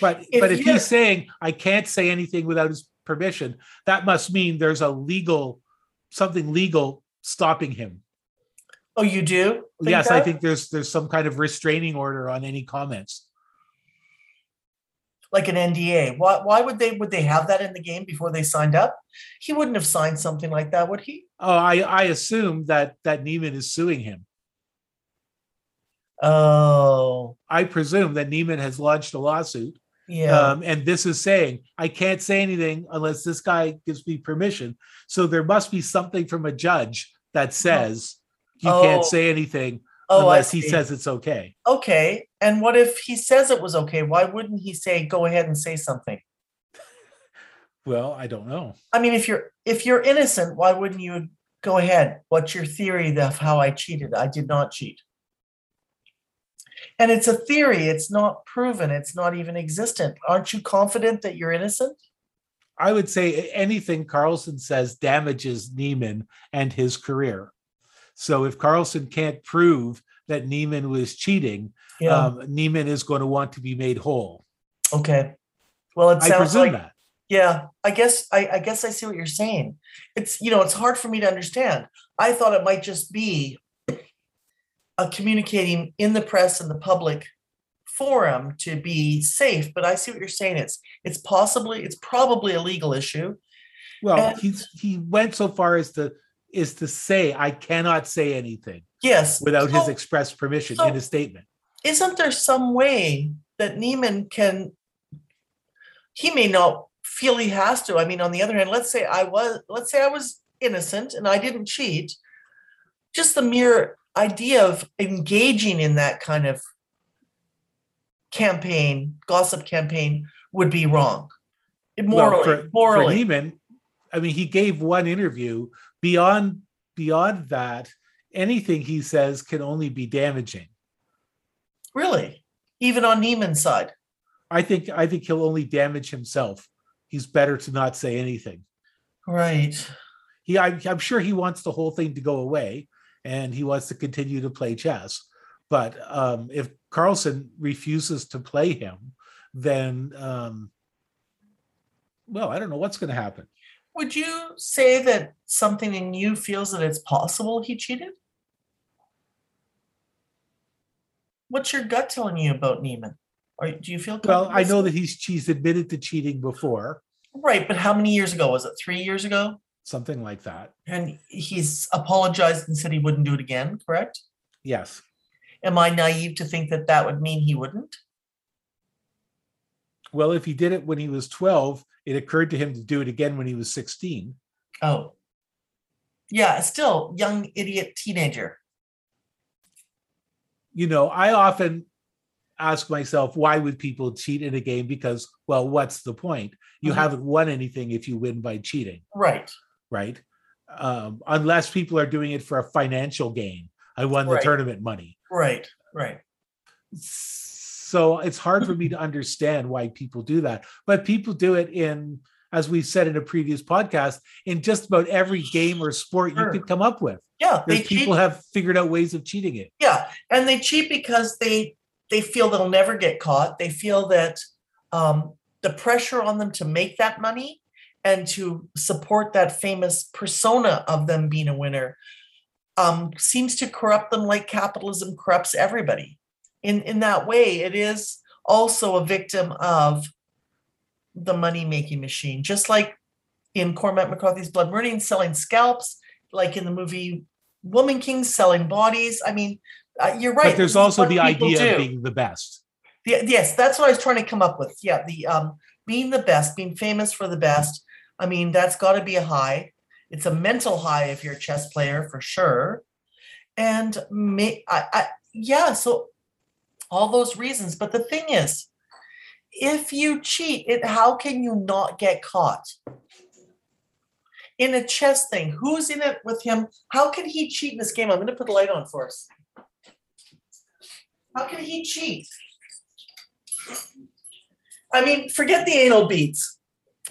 But If but if he's saying I can't say anything without his permission, that must mean there's a legal something legal stopping him. Oh, you do? yes, I think there's there's some kind of restraining order on any comments. like an NDA. Why, why would they would they have that in the game before they signed up? He wouldn't have signed something like that, would he? Oh, I I assume that that Niemann is suing him. Oh, I presume that Niemann has launched a lawsuit, yeah. um, and this is saying I can't say anything unless this guy gives me permission. So there must be something from a judge that says you Oh. can't say anything oh, unless he says it's okay. okay. And what if he says it was okay? Why wouldn't he say go ahead and say something? Well, I don't know. I mean, if you're if you're innocent, why wouldn't you go ahead? What's your theory of how I cheated? I did not cheat. And it's a theory, it's not proven, it's not even existent. Aren't you confident that you're innocent? I would say anything Carlsen says damages Niemann and his career. So if Carlsen can't prove that Niemann was cheating, Yeah. um, Niemann is going to want to be made whole. okay. Well, it I sounds presume like that. Yeah, I guess I, I guess I see what you're saying. It's you know it's hard for me to understand. I thought it might just be a communicating in the press and the public forum to be safe, but I see what you're saying. It's it's possibly it's probably a legal issue. Well, and- he's he went so far as to is to say I cannot say anything Yes, without his express permission so- in a statement. isn't there some way that Niemann can? He may not feel he has to. I mean, on the other hand, let's say I was let's say I was innocent and I didn't cheat. Just the mere idea of engaging in that kind of campaign, gossip campaign, would be wrong. Morally, well, for, morally. for Niemann, I mean, he gave one interview. Beyond beyond that, anything he says can only be damaging. really, even on Niemann's side. I think I think he'll only damage himself. He's better to not say anything. Right. He, I, I'm sure he wants the whole thing to go away, and he wants to continue to play chess. But um, if Carlsen refuses to play him, then um, well, I don't know what's going to happen. Would you say that something in you feels that it's possible he cheated? What's your gut telling you about Niemann? Or do you feel Well, I know that he's he's admitted to cheating before, right, but how many years ago was it? Three years ago? Something like that. And he's apologized and said he wouldn't do it again, correct? Yes. Am I naive to think that that would mean he wouldn't? Well, if he did it when he was 12, it occurred to him to do it again when he was 16. Oh. Yeah, still young idiot teenager. You know, I often ask myself why would people cheat in a game because well what's the point you Mhm. haven't won anything if you win by cheating Right. Right um, unless people are doing it for a financial gain i won the Right. tournament money Right. Right. so it's hard for me to understand why people do that but people do it in as we said in a previous podcast in just about every game or sport Sure. you could come up with Yeah. People cheat. have figured out ways of cheating it Yeah, and they cheat because they they feel they'll never get caught. They feel that um, the pressure on them to make that money and to support that famous persona of them being a winner um, seems to corrupt them like capitalism corrupts everybody. In in that way, it is also a victim of the money making machine, just like in Cormac McCarthy's Blood Meridian, selling scalps, like in the movie Woman King, selling bodies. I mean, uh, you're right. but there's also the idea do. of being the best Yeah, yes, that's what I was trying to come up with. Yeah, the um being the best, being famous for the best. I mean, that's got to be a high. It's a mental high if you're a chess player for sure. And may, I, I yeah, so all those reasons. But the thing is, if you cheat, it how can you not get caught? In a chess thing, who's in it with him? How can he cheat in this game? I'm going to put the light on for us. How can he cheat? I mean, forget the anal beads.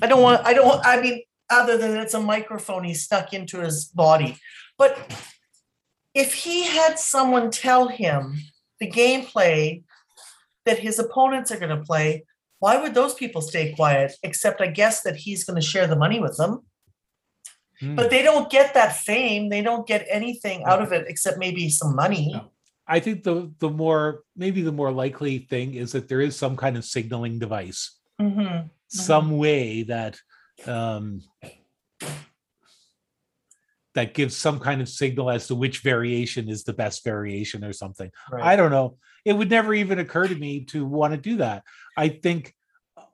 I don't want, I don't, I mean, other than it's a microphone he stuck into his body. But if he had someone tell him the gameplay that his opponents are going to play, why would those people stay quiet? Except I guess that he's going to share the money with them. Hmm. But they don't get that fame. They don't get anything out of it except maybe some money. No. I think the the more maybe the more likely thing is that there is some kind of signaling device, Mhm. Some way that um, that gives some kind of signal as to which variation is the best variation or something. I don't know. It would never even occur to me to want to do that. I think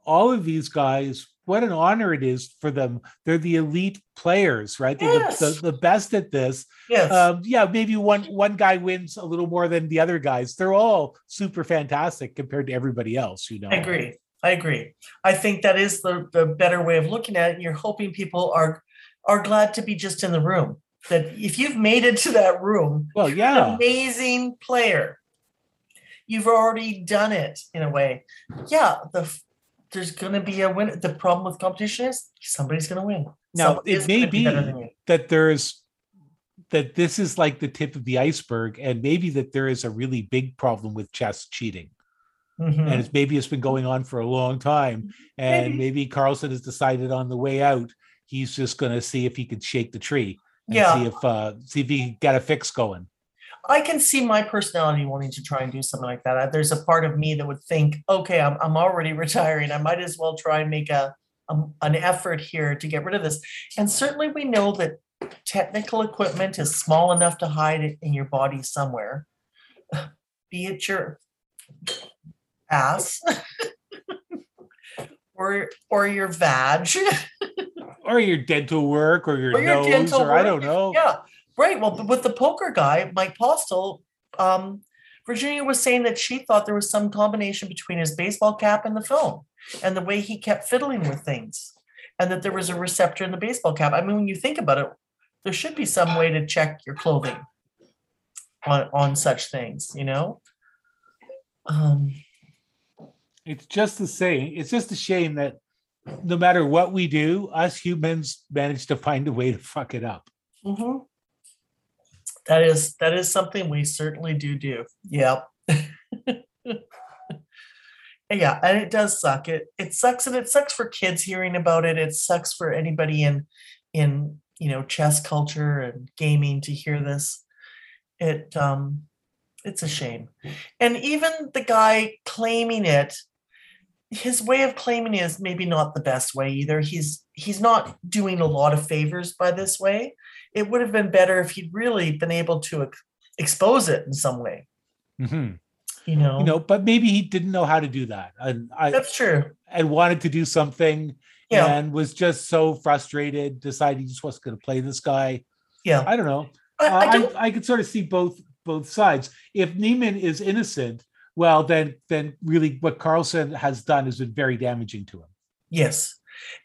all of these guys, what an honor it is for them. They're the elite players, right? They're Yes. the, the, the best at this. Yes. um, yeah, maybe one one guy wins a little more than the other guys. They're all super fantastic compared to everybody else. You know, I agree. I agree. I think that is the, the better way of looking at it. And you're hoping people are are glad to be just in the room. That if you've made it to that room, Well, yeah, amazing player. You've already done it in a way. Yeah, the there's gonna be a win. The problem with competition is somebody's gonna win. Now, Somebody it may be you. that there's that this is like the tip of the iceberg, and maybe that there is a really big problem with chess cheating, Mhm. and it's maybe it's been going on for a long time, and Maybe. maybe Carlsen has decided on the way out he's just going to see if he can shake the tree and Yeah. see if uh see if he get a fix going. I can see my personality wanting to try and do something like that. There's a part of me that would think, okay, I'm, I'm already retiring. I might as well try and make a, a an effort here to get rid of this. And certainly we know that technical equipment is small enough to hide it in your body somewhere. Be it your ass or or your vag. Or your dental work, or your Or your nose, dental or I don't know. Yeah, right. Well, with the poker guy, Mike Postle, um, Virginia was saying that she thought there was some combination between his baseball cap and the film and the way he kept fiddling with things, and that there was a receptor in the baseball cap. I mean, when you think about it, there should be some way to check your clothing on on such things, you know. Um, It's just the same. It's just a shame that no matter what we do, us humans manage to find a way to fuck it up. mhm. That is that is something we certainly do do. Yep. yeah, and it does suck. It it sucks, and it sucks for kids hearing about it. It sucks for anybody in in you know chess culture and gaming to hear this. It um, it's a shame, and even the guy claiming it, his way of claiming is maybe not the best way either. He's he's not doing a lot of favors by this way. It would have been better if he'd really been able to ex- expose it in some way. Mhm. You know, You know, but maybe he didn't know how to do that, and I that's true. and wanted to do something, Yeah, and was just so frustrated, decided he just wasn't going to play this guy. yeah. I don't know. I, Uh, I I, don't. I could sort of see both both sides. If Niemann is innocent, well, then then really what Carlsen has done has been very damaging to him. Yes.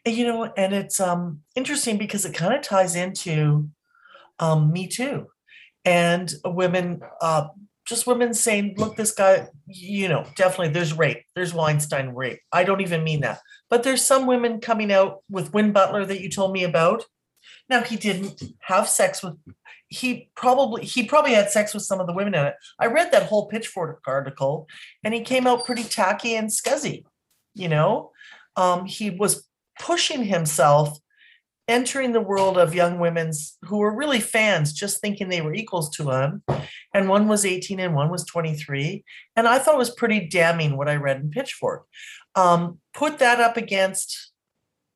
And, you know, and it's um interesting because it kind of ties into um Me Too and women uh just women saying, look, this guy, you know, definitely there's rape, there's Weinstein rape. I don't even mean that. But there's some women coming out with Win Butler that you told me about. Now he didn't have sex with he probably he probably had sex with some of the women in it. I read that whole pitchfork article and he came out pretty tacky and scuzzy, you know. Um, he was pushing himself entering the world of young women's who were really fans, just thinking they were equals to him. And one was 18 and one was 23. And I thought it was pretty damning what I read in Pitchfork. Um, put that up against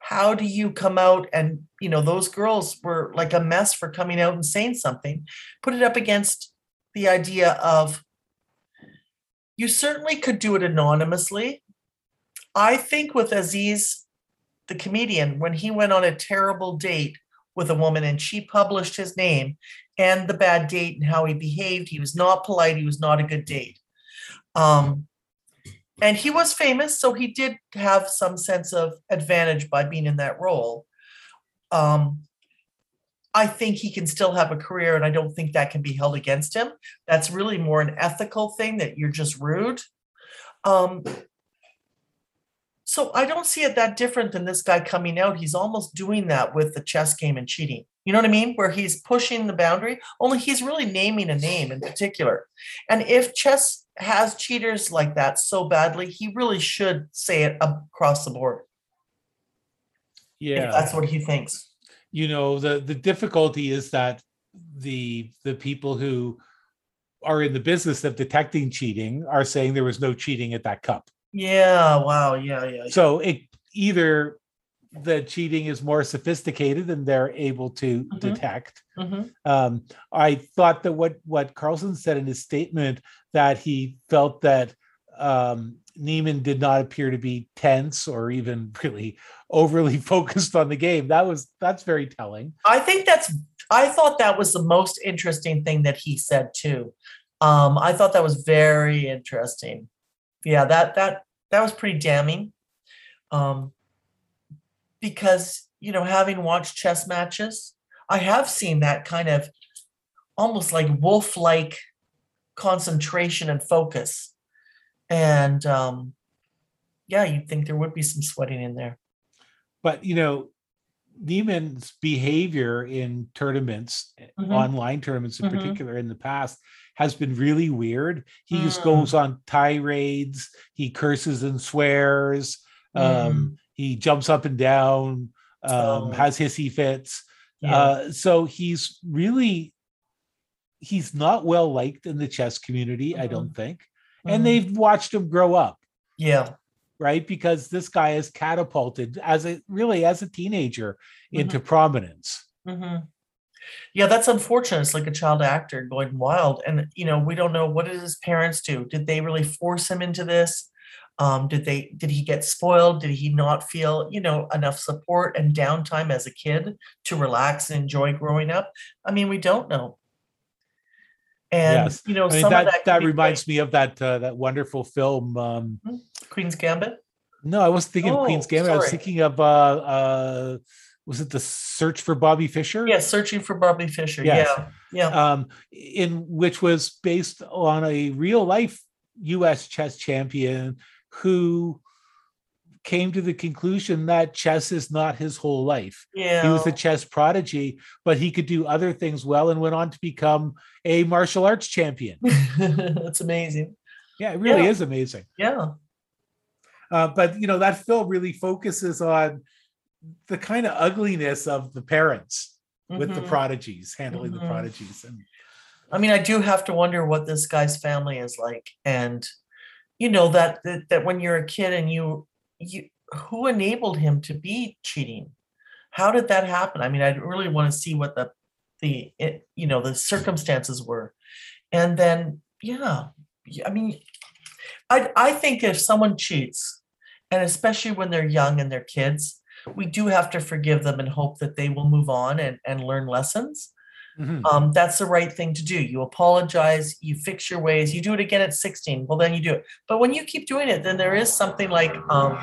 how do you come out and, you know, those girls were like a mess for coming out and saying something. Put it up against the idea of you certainly could do it anonymously. I think with Aziz the comedian when he went on a terrible date with a woman and she published his name and the bad date and how he behaved. He was not polite. He was not a good date. Um, and he was famous, so he did have some sense of advantage by being in that role. Um, I think he can still have a career, and I don't think that can be held against him. That's really more an ethical thing that you're just rude. Um, so I don't see it that different than this guy coming out. He's almost doing that with the chess game and cheating. You know what I mean? Where he's pushing the boundary, only he's really naming a name in particular. And if chess has cheaters like that so badly, he really should say it across the board. Yeah. that's what he thinks. You know, the the difficulty is that the the people who are in the business of detecting cheating are saying there was no cheating at that cup. Yeah. Wow. Yeah. Yeah. So it either the cheating is more sophisticated and they're able to Mhm. detect. Mhm. Um, I thought that what what Carlsen said in his statement that he felt that um, Niemann did not appear to be tense or even really overly focused on the game. That was that's very telling. I think that's. I thought that was the most interesting thing that he said too. Um, I thought that was very interesting. Yeah, that that that was pretty damning. Um, because you know, having watched chess matches, I have seen that kind of almost like wolf-like concentration and focus. And um, yeah, you'd think there would be some sweating in there. But you know, Niemann's behavior in tournaments, Mhm. online tournaments in Mhm. particular, in the past has been really weird. He just Mm. goes on tirades. He curses and swears. Um, he jumps up and down. Um, Oh. has hissy fits. Yeah. Uh, so he's really he's not well liked in the chess community. I Mhm. don't think, Mhm. and they've watched him grow up yeah. right? Because this guy is catapulted as a really as a teenager into Mm-hmm. prominence. Hmm Yeah, that's unfortunate. It's like a child actor going wild, and you know we don't know what did his parents do. Did they really force him into this? Um, did they? Did he get spoiled? Did he not feel you know enough support and downtime as a kid to relax and enjoy growing up? I mean, we don't know. And Yes. you know, I mean some that of that, that, reminds me of that uh, that wonderful film. Um. Queen's Gambit. no, I wasn't thinking of Queen's Oh, Gambit. I was thinking of uh, uh, was it the Search for Bobby Fischer? Yeah, searching for Bobby Fischer. Yes. Yeah, yeah. um, in which was based on a real life U.S. chess champion who came to the conclusion that chess is not his whole life. yeah. He was a chess prodigy, but he could do other things well and went on to become a martial arts champion. That's amazing. Yeah, it really Yeah. is amazing. Yeah. Uh, but you know, that film really focuses on the kind of ugliness of the parents with the Mhm. prodigies, handling Mhm. the prodigies. And I mean, I do have to wonder what this guy's family is like, and you know that that, that when you're a kid and you you who enabled him to be cheating? How did that happen? I mean, I really want to see what the the it, you know the circumstances were, and then yeah, i mean, I I think if someone cheats, and especially when they're young and they're kids, we do have to forgive them and hope that they will move on and and learn lessons. Mhm. um, that's the right thing to do. You apologize, you fix your ways, you do it again at 16. Well, then you do it. But when you keep doing it, then there is something like um,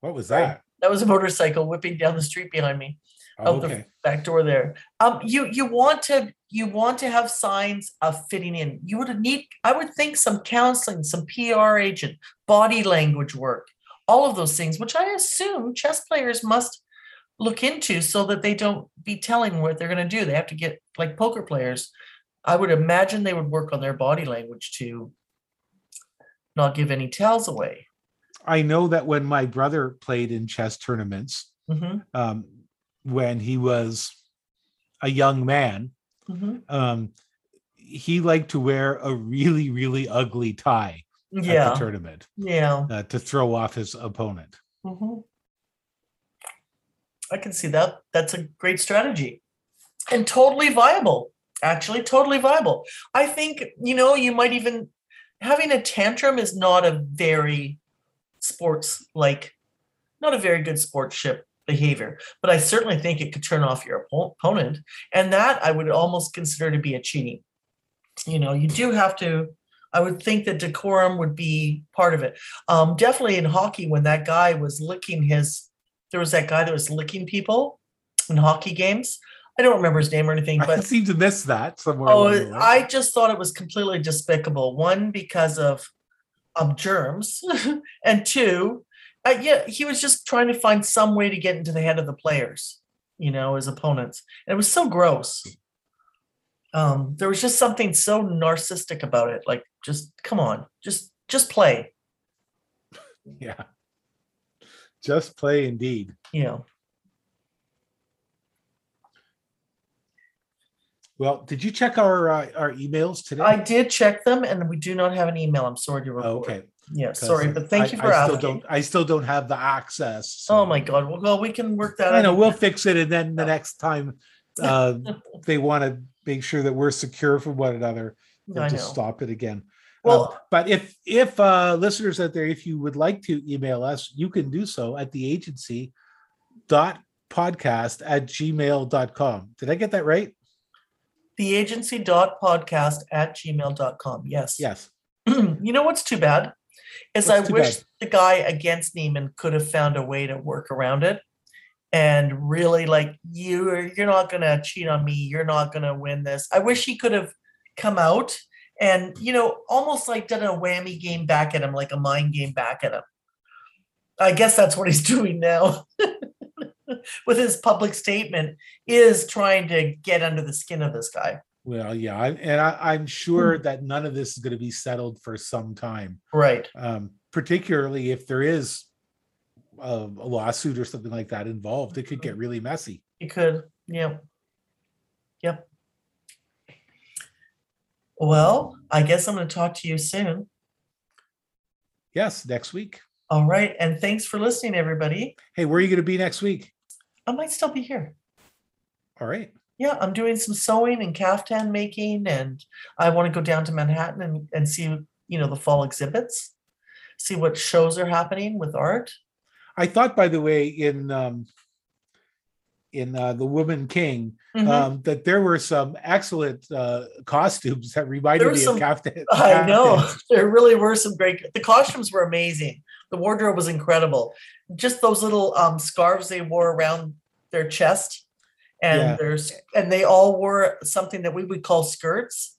What was that? that was a motorcycle whipping down the street behind me. Oh, out the back door there. Um, you you want to you want to have signs of fitting in. You would need, I would think, some counseling, some PR agent, body language work, all of those things, which I assume chess players must look into so that they don't be telling what they're going to do. They have to get like poker players. I would imagine they would work on their body language to not give any tells away. I know that when my brother played in chess tournaments, hmm um, when he was a young man, hmm um, he liked to wear a really, really ugly tie Yeah, tournament yeah. uh, to throw off his opponent. Mhm. I can see that. That's a great strategy and totally viable. Actually, totally viable. I think, you know, you might even having a tantrum is not a very sports like, not a very good sportsmanship behavior, but I certainly think it could turn off your opponent. And that I would almost consider to be a cheating. You know, you do have to, I would think that decorum would be part of it. Um, definitely in hockey, when that guy was licking his, there was that guy that was licking people in hockey games. I don't remember his name or anything, but I seem to miss that somewhere. oh, along the way. I just thought it was completely despicable. One, because of of germs, and two, uh, yeah, he was just trying to find some way to get into the head of the players, you know, his opponents, and it was so gross. Um, there was just something so narcissistic about it. Like, just come on, just just play, yeah. Just play indeed. you know. Well, did you check our uh, our emails today? I did check them, and we do not have an email. I'm sorry to report. Oh, okay. Yeah, sorry, but thank I- you for I still asking. don't. I still don't have the access. Oh my God. Well, well, we can work that I know we'll fix it, and then the next time uh, they want to make sure that we're secure from one another, I just stop it again. Well- Um, but if if uh, listeners out there, if you would like to email us, you can do so at the agency dot podcast at gmail.com. Did I get that right? The agency dot podcast at gmail.com. Yes. Yes. you know what's too bad? Is I What's too wish bad? the guy against Niemann could have found a way to work around it and really like you you're not gonna cheat on me, you're not gonna win this. I wish he could have come out and you know almost like done a whammy game back at him, like a mind game back at him. I guess that's what he's doing now. With his public statement, is trying to get under the skin of this guy. Well, yeah, I, and I, I'm sure Hmm. that none of this is going to be settled for some time, Right. um, particularly if there is a, a lawsuit or something like that involved. It could get Mm-hmm. really messy. it could, yeah Yep. Well, I guess I'm going to talk to you soon. Yes, next week. All right. And thanks for listening, everybody. Hey, where are you going to be next week? I might still be here. All right. Yeah, I'm doing some sewing and caftan making, and I want to go down to Manhattan and, and see, you know, the fall exhibits, see what shows are happening with art. I thought, by the way, in um, in uh, the Woman King, Mhm. um, that there were some excellent uh, costumes that reminded me was of Captain. I know there really were some great. The costumes were amazing. The wardrobe was incredible. Just those little um, scarves they wore around their chest, and Yeah. there's and they all wore something that we would call skirts.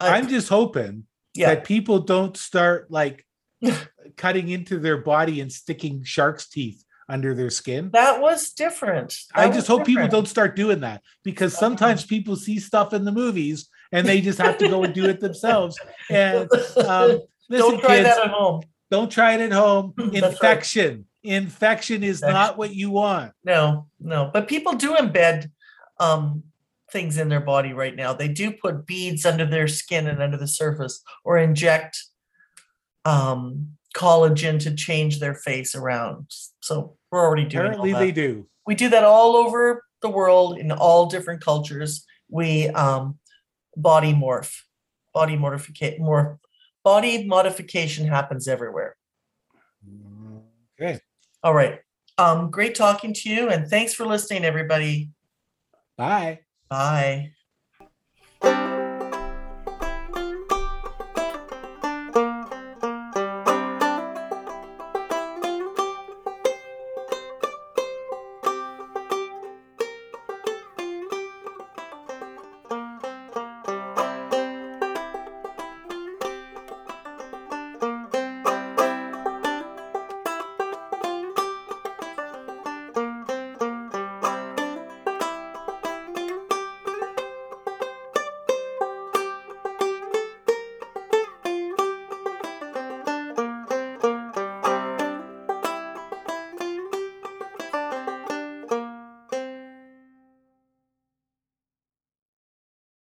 Uh, I'm just hoping yeah, that people don't start like cutting into their body and sticking shark's teeth under their skin. that was different. I just hope people don't start doing that because sometimes people see stuff in the movies and they just have to go and do it themselves. And um, listen, don't try kids, that at home. don't try it at home. That's right. Infection, infection is Infection. not what you want. No, no. But people do embed um, things in their body right now. They do put beads under their skin and under the surface, or inject um, collagen to change their face around. So we're already doing. Apparently, they do. We do that all over the world in all different cultures. We um, body morph, body mortification, more body modification happens everywhere. Okay. All right. Um, great talking to you, and thanks for listening, everybody. Bye. Bye.